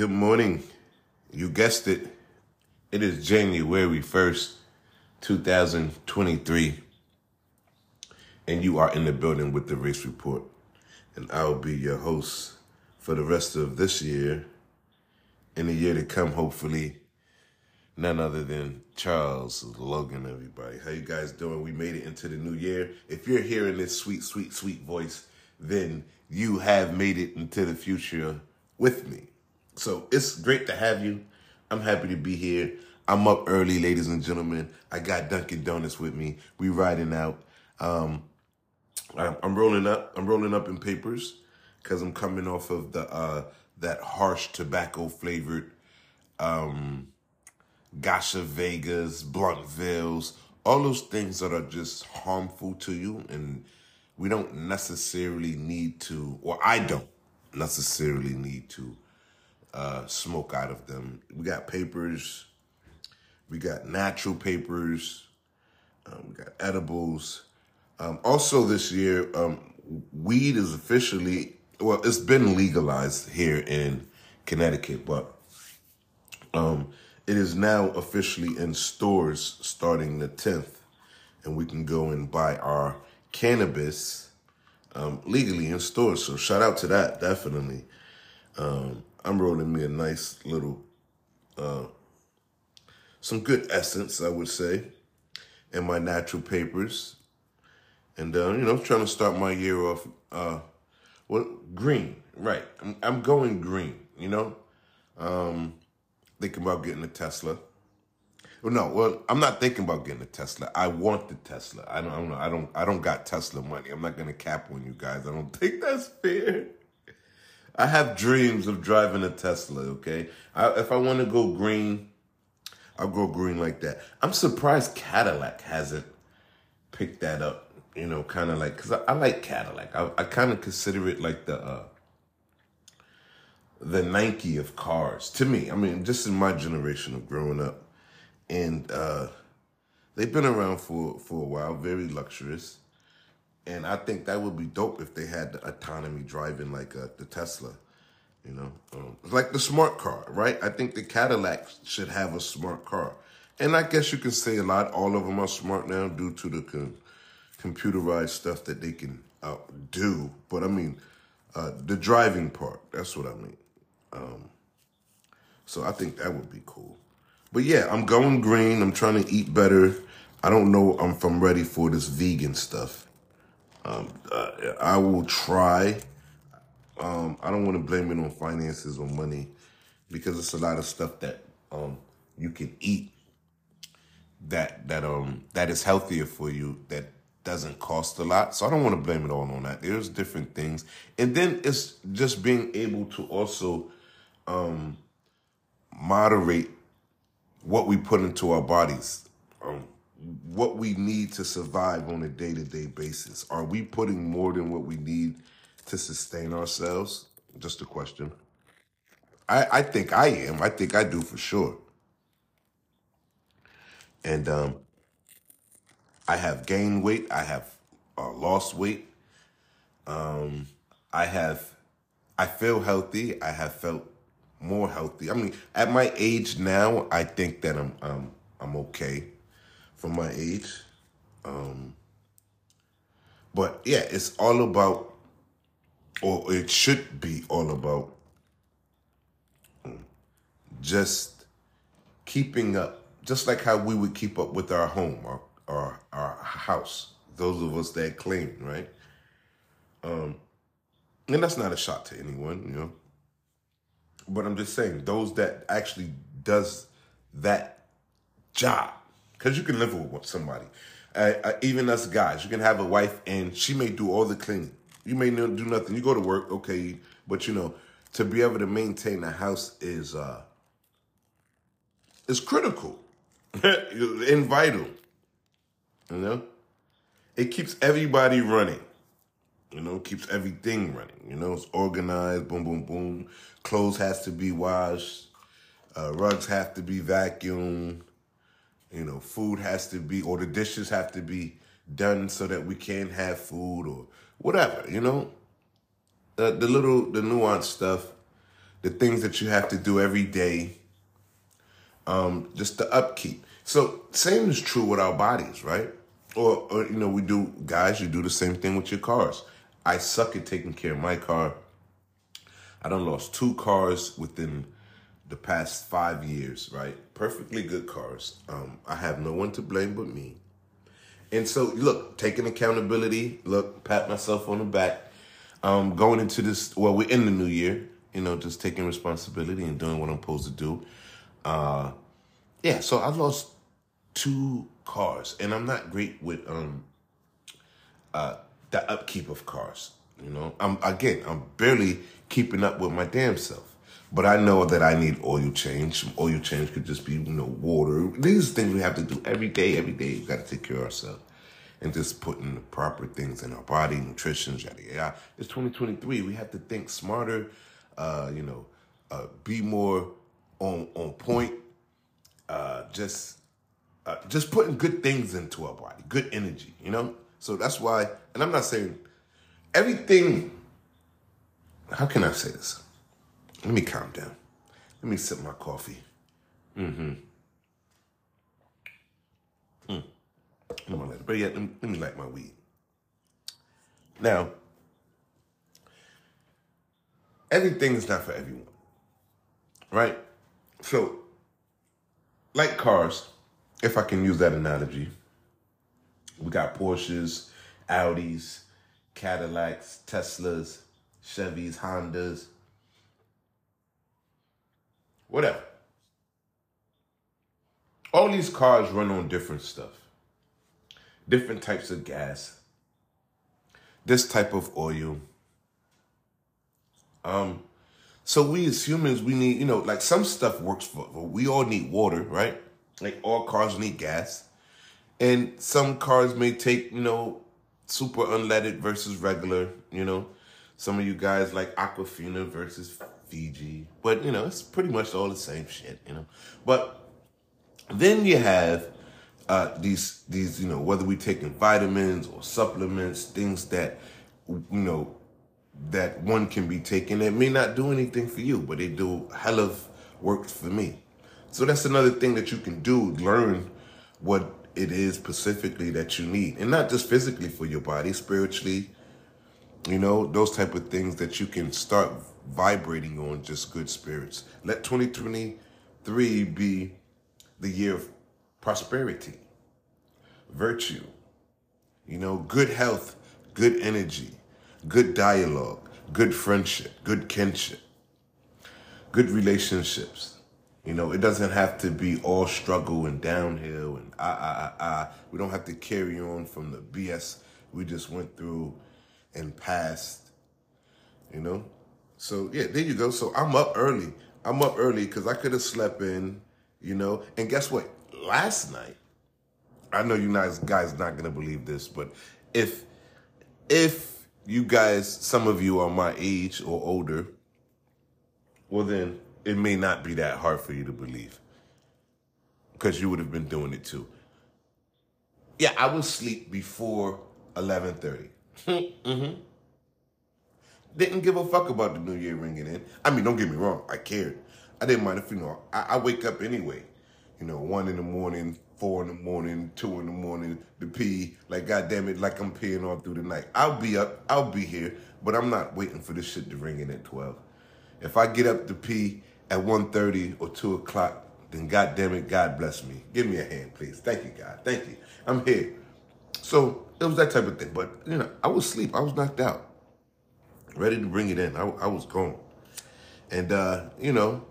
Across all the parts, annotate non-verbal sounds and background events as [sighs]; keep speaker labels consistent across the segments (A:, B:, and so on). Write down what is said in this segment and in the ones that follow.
A: Good morning. You guessed it. It is January 1st, 2023. And you are in the building with the Race Report. And I'll be your host for the rest of this year. and the year to come, hopefully, none other than Charles Logan, everybody. How you guys doing? We made it into the new year. If you're hearing this sweet, sweet, sweet voice, then you have made it into the future with me. So it's great to have you. I'm happy to be here. I'm up early, ladies and gentlemen. I got Dunkin' Donuts with me. We riding out. Um, I'm rolling up. I'm rolling up in papers because I'm coming off of the uh, that harsh tobacco flavored um, Gasha Vegas, Bluntvales, all those things that are just harmful to you, and we don't necessarily need to, or I don't necessarily need to uh, smoke out of them. We got papers, we got natural papers, um, we got edibles. Um, also, this year, um, weed is officially well, it's been legalized here in Connecticut, but um, it is now officially in stores starting the 10th, and we can go and buy our cannabis um, legally in stores. So shout out to that, definitely. Um, I'm rolling me a nice little, uh, some good essence, I would say, and my natural papers. And, uh, you know, trying to start my year off, uh, well, green, right. I'm, I'm going green, you know? Um, thinking about getting a Tesla. Well, no, well, I'm not thinking about getting a Tesla. I want the Tesla. I don't, I don't, I don't, I don't got Tesla money. I'm not gonna cap on you guys. I don't [laughs] think that's fair. I have dreams of driving a Tesla, okay? I, if I want to go green, I'll go green like that. I'm surprised Cadillac hasn't picked that up, you know, kind of like, because I, I, like Cadillac. I, I kind of consider it like the, uh, the Nike of cars to me. I mean, just in my generation of growing up. And uh, they've been around for, for a while, very luxurious. And I think that would be dope if they had the autonomy driving like uh, the Tesla, you know, um, like the smart car, right? I think the Cadillac should have a smart car. And I guess you can say a lot. All of them are smart now due to the com- computerized stuff that they can uh, do. But I mean, uh, the driving part, that's what I mean. Um, so I think that would be cool. But yeah, I'm going green. I'm trying to eat better. I don't know if I'm ready for this vegan stuff. Um, uh, I will try. Um, I don't want to blame it on finances or money because it's a lot of stuff that um, you can eat that that um that is healthier for you that doesn't cost a lot. So I don't want to blame it all on that. There's different things, and then it's just being able to also um, moderate what we put into our bodies. Um, what we need to survive on a day to day basis. Are we putting more than what we need to sustain ourselves? Just a question. I, I think I am. I think I do for sure. And um, I have gained weight. I have uh, lost weight. Um, I have, I feel healthy. I have felt more healthy. I mean, at my age now, I think that I'm, um, I'm okay for my age. Um, but yeah, it's all about, or it should be all about, just keeping up, just like how we would keep up with our home, our our, our house. Those of us that clean, right? Um, and that's not a shot to anyone, you know. But I'm just saying, those that actually does that job because you can live with somebody. Uh, uh, even us guys, you can have a wife and she may do all the cleaning. You may not do nothing. You go to work, okay, but you know, to be able to maintain a house is uh is critical [laughs] and vital. You know, it keeps everybody running. You know, keeps everything running. You know, it's organized. Boom, boom, boom. Clothes has to be washed. Uh, rugs have to be vacuumed. You know, food has to be, or the dishes have to be done so that we can have food or whatever, you know? The, the little, the nuanced stuff the things that you have to do every day, um, just the upkeep. So same is true with our bodies, right? Or, or you know, we do guys, you do the same thing with your cars. I suck at taking care of my car. I done lost two cars within the past five years, right? Perfectly good cars. Um, I have no one to blame but me. And so, look, taking accountability, look, pat myself on the back. Um, going into this, well, we're in the new year, you know, just taking responsibility and doing what I'm supposed to do. Uh, yeah, so I've lost two cars, and I'm not great with um, uh, the upkeep of cars. You know, I'm again, I'm barely keeping up with my damn self. But I know that I need oil change. Oil change could just be, you know, water. These things we have to do every day, every day. We got to take care of ourselves. And just putting the proper things in our body, nutrition, yada, yada. It's 2023. We have to think smarter, uh, you know, uh, be more on on point. Uh, just uh, just putting good things into our body, good energy, you know? So that's why, and I'm not saying everything, how can I say this? Let me calm down. Let me sip my coffee. Mm-hmm. Mm. Gonna let it, but yeah, let me, let me light my weed. Now, everything is not for everyone, right? So, like cars, if I can use that analogy, we got Porsches, Audis, Cadillacs, Teslas, Chevys, Hondas, whatever. All these cars run on different stuff, different types of gas, this type of oil. Um, so we as humans, we need, you know, like some stuff works for, we all need water, right? Like all cars need gas. And some cars may take, you know, super unleaded versus regular, you know. Some of you guys like Aquafina versus Fiji. But, you know, it's pretty much all the same shit, you know. But then you have uh, these, these, you know, whether we taking vitamins or supplements, things that, you know, that one can be taken that may not do anything for you, but they do hell of work for me. So that's another thing that you can do, learn what it is specifically that you need. And not just physically for your body, spiritually, you know, those type of things that you can start vibrating on just good spirits. Let 2023 be the year of prosperity, virtue, you know, good health, good energy, good dialogue, good friendship, good kinship, good relationships. You know, it doesn't have to be all struggle and downhill and ah, ah, ah, ah. We don't have to carry on from the BS we just went through and passed, you know? So, yeah, there you go. So I'm up early. I'm up early because I could have slept in, you know? And guess what? Last night, I know you guys, guys not to believe this, but if, if you guys, some of you are my age or older, well then, it may not be that hard for you to believe because you would have been doing it too. Yeah, I would sleep before 11:30. [laughs] mm-hmm. Didn't give a fuck about the New Year ringing in. I mean, don't get me wrong, I cared. I didn't mind if you know I, I wake up anyway. You know, one in the morning, four in the morning, two in the morning, to pee. Like, goddamn it, like I'm peeing all through the night. I'll be up, I'll be here, but I'm not waiting for this shit to ring in at 12. If I get up to pee at 1.30 or 2 o'clock, then God damn it, God bless me. Give me a hand, please. Thank you, God. Thank you. I'm here. So it was that type of thing. But, you know, I was asleep. I was knocked out. Ready to bring it in. I, I was gone. And, uh, you know,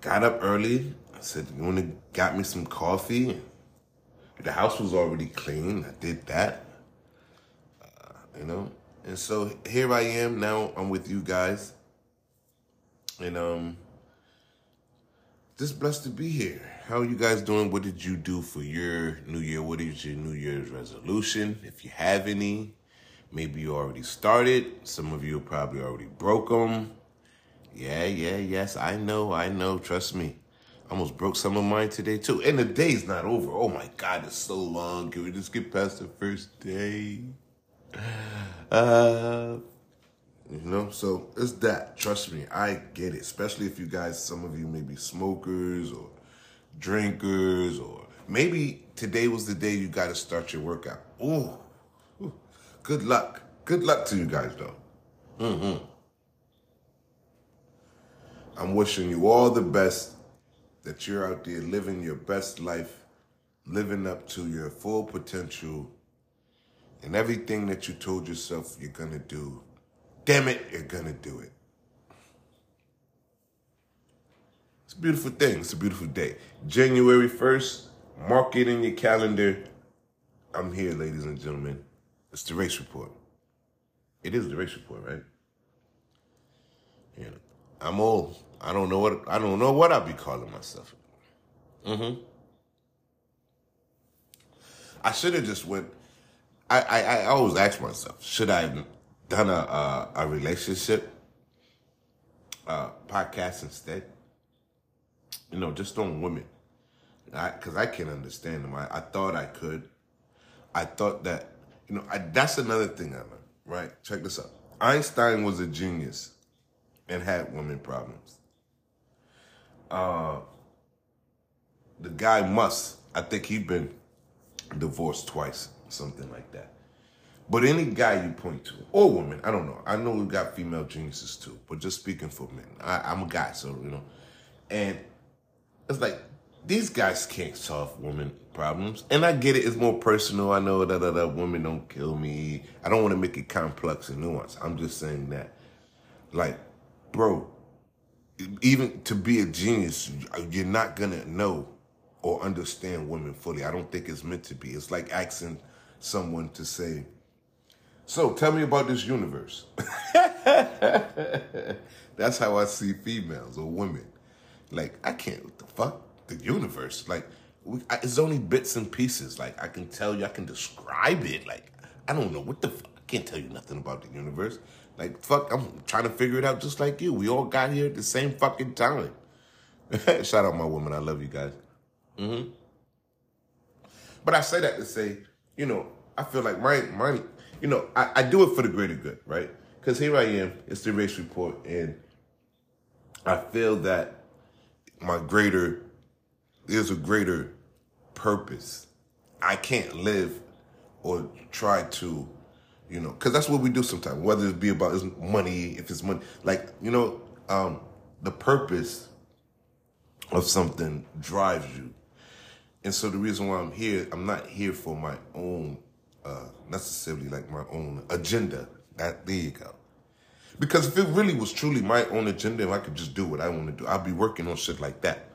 A: got up early. I said, you want to got me some coffee? The house was already clean. I did that. Uh, you know, and so here I am now. I'm with you guys. And um, just blessed to be here. How are you guys doing? What did you do for your New Year? What is your New Year's resolution? If you have any, maybe you already started. Some of you probably already broke them. Yeah, yeah, yes, I know, I know. Trust me. I almost broke some of mine today too. And the day's not over. Oh my God, it's so long. Can we just get past the first day? [sighs] Uh, You know, so it's that. Trust me, I get it. Especially if you guys, some of you may be smokers or drinkers, or maybe today was the day you got to start your workout. Ooh, good luck. Good luck to you guys, though. Mm-hmm. I'm wishing you all the best. That you're out there living your best life, living up to your full potential, and everything that you told yourself you're gonna do damn it, you're gonna do it. It's a beautiful thing. It's a beautiful day. January 1st, mark it in your calendar. I'm here, ladies and gentlemen. It's the race report. It is the race report, right? Yeah. I'm old. I don't know what I don't know what I'll be calling myself. Mm-hmm. I should have just went. I, I I always ask myself, should I have done a a, a relationship uh, podcast instead. You know, just on women, because I, I can't understand them. I, I thought I could. I thought that you know I, that's another thing I learned. Right? Check this out. Einstein was a genius and had women problems. Uh, the guy must. I think he'd been divorced twice, something like that. But any guy you point to, or woman, I don't know. I know we got female geniuses too, but just speaking for men, I, am a guy, so you know. And it's like these guys can't solve women problems, and I get it. It's more personal. I know that women don't kill me. I don't want to make it complex and nuanced. I'm just saying that, like, bro, even to be a genius, you're not gonna know or understand women fully. I don't think it's meant to be. It's like asking someone to say so tell me about this universe. [laughs] That's how I see females or women. Like, I can't, what the fuck? The universe. Like, we, I, it's only bits and pieces. Like, I can tell you, I can describe it. Like, I don't know what the fuck. I can't tell you nothing about the universe. Like, fuck, I'm trying to figure it out just like you. We all got here at the same fucking time. [laughs] Shout out my woman. I love you guys. Mm-hmm. But I say that to say, you know, I feel like my my you know, I, I do it for the greater good, right? Because here I am, it's the race report, and I feel that my greater, there's a greater purpose. I can't live or try to, you know, because that's what we do sometimes, whether it be about money, if it's money, like, you know, um, the purpose of something drives you. And so the reason why I'm here, I'm not here for my own uh, necessarily like my own agenda. That there you go. Because if it really was truly my own agenda, if I could just do what I want to do, I'd be working on shit like that.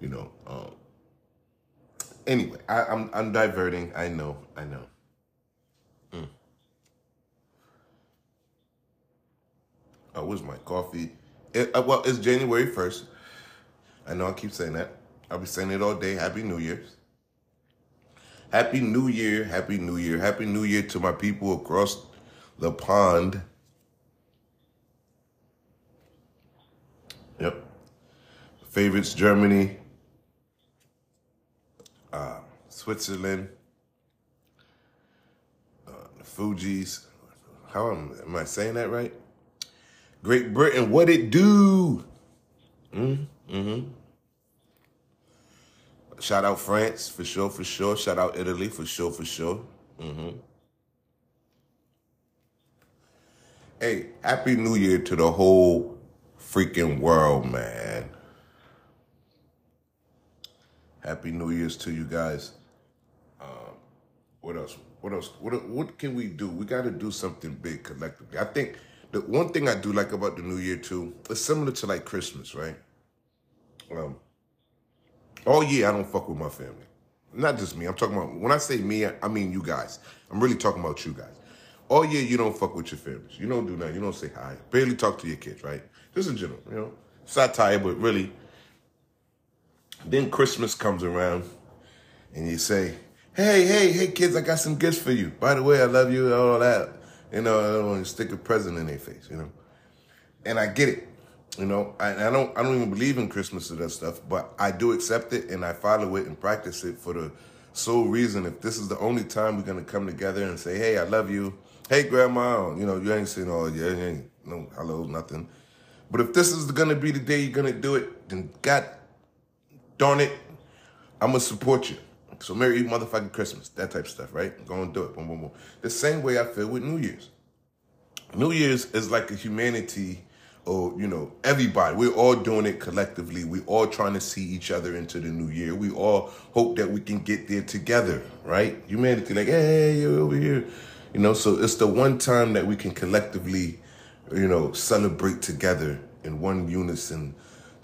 A: You know. Um, anyway, I, am I'm, I'm diverting. I know. I know. Mm. Oh, where's my coffee? It, uh, well, it's January first. I know I keep saying that. I'll be saying it all day. Happy New Year's. Happy New Year, Happy New Year, Happy New Year to my people across the pond. Yep. Favorites Germany, uh, Switzerland, uh, the Fugees. How am, am I saying that right? Great Britain, what it do? Mm-hmm. mm-hmm. Shout out France for sure, for sure. Shout out Italy for sure, for sure. Mm-hmm. Hey, happy New Year to the whole freaking world, man. Happy New Year's to you guys. Um, what else? What else? What what can we do? We got to do something big collectively. I think the one thing I do like about the New Year too, it's similar to like Christmas, right? Um, all year I don't fuck with my family. Not just me. I'm talking about when I say me, I mean you guys. I'm really talking about you guys. All year you don't fuck with your families. You don't do nothing. You don't say hi. Barely talk to your kids, right? Just in general, you know. Satire, but really. Then Christmas comes around and you say, Hey, hey, hey kids, I got some gifts for you. By the way, I love you, all that. You know, I don't want to stick a present in their face, you know. And I get it. You know, I, I, don't I don't even believe in Christmas or that stuff, but I do accept it and I follow it and practice it for the sole reason if this is the only time we're gonna come together and say, Hey, I love you. Hey grandma, you know, you ain't seen oh, all yeah, no hello, nothing. But if this is gonna be the day you're gonna do it, then God darn it, I'm gonna support you. So Merry motherfucking Christmas, that type of stuff, right? Go and do it. Boom, boom, boom. The same way I feel with New Year's. New Year's is like a humanity or you know everybody we're all doing it collectively we're all trying to see each other into the new year we all hope that we can get there together right humanity like hey you're over here you know so it's the one time that we can collectively you know celebrate together in one unison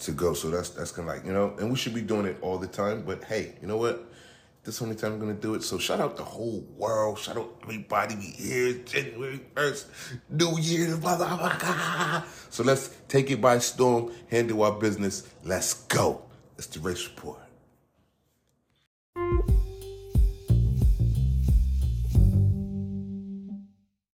A: to go so that's that's kind of like you know and we should be doing it all the time but hey you know what this is the only time I'm gonna do it. So shout out the whole world. Shout out everybody. We here January 1st. New Year, motherfucker. So let's take it by storm, handle our business. Let's go. It's the race report.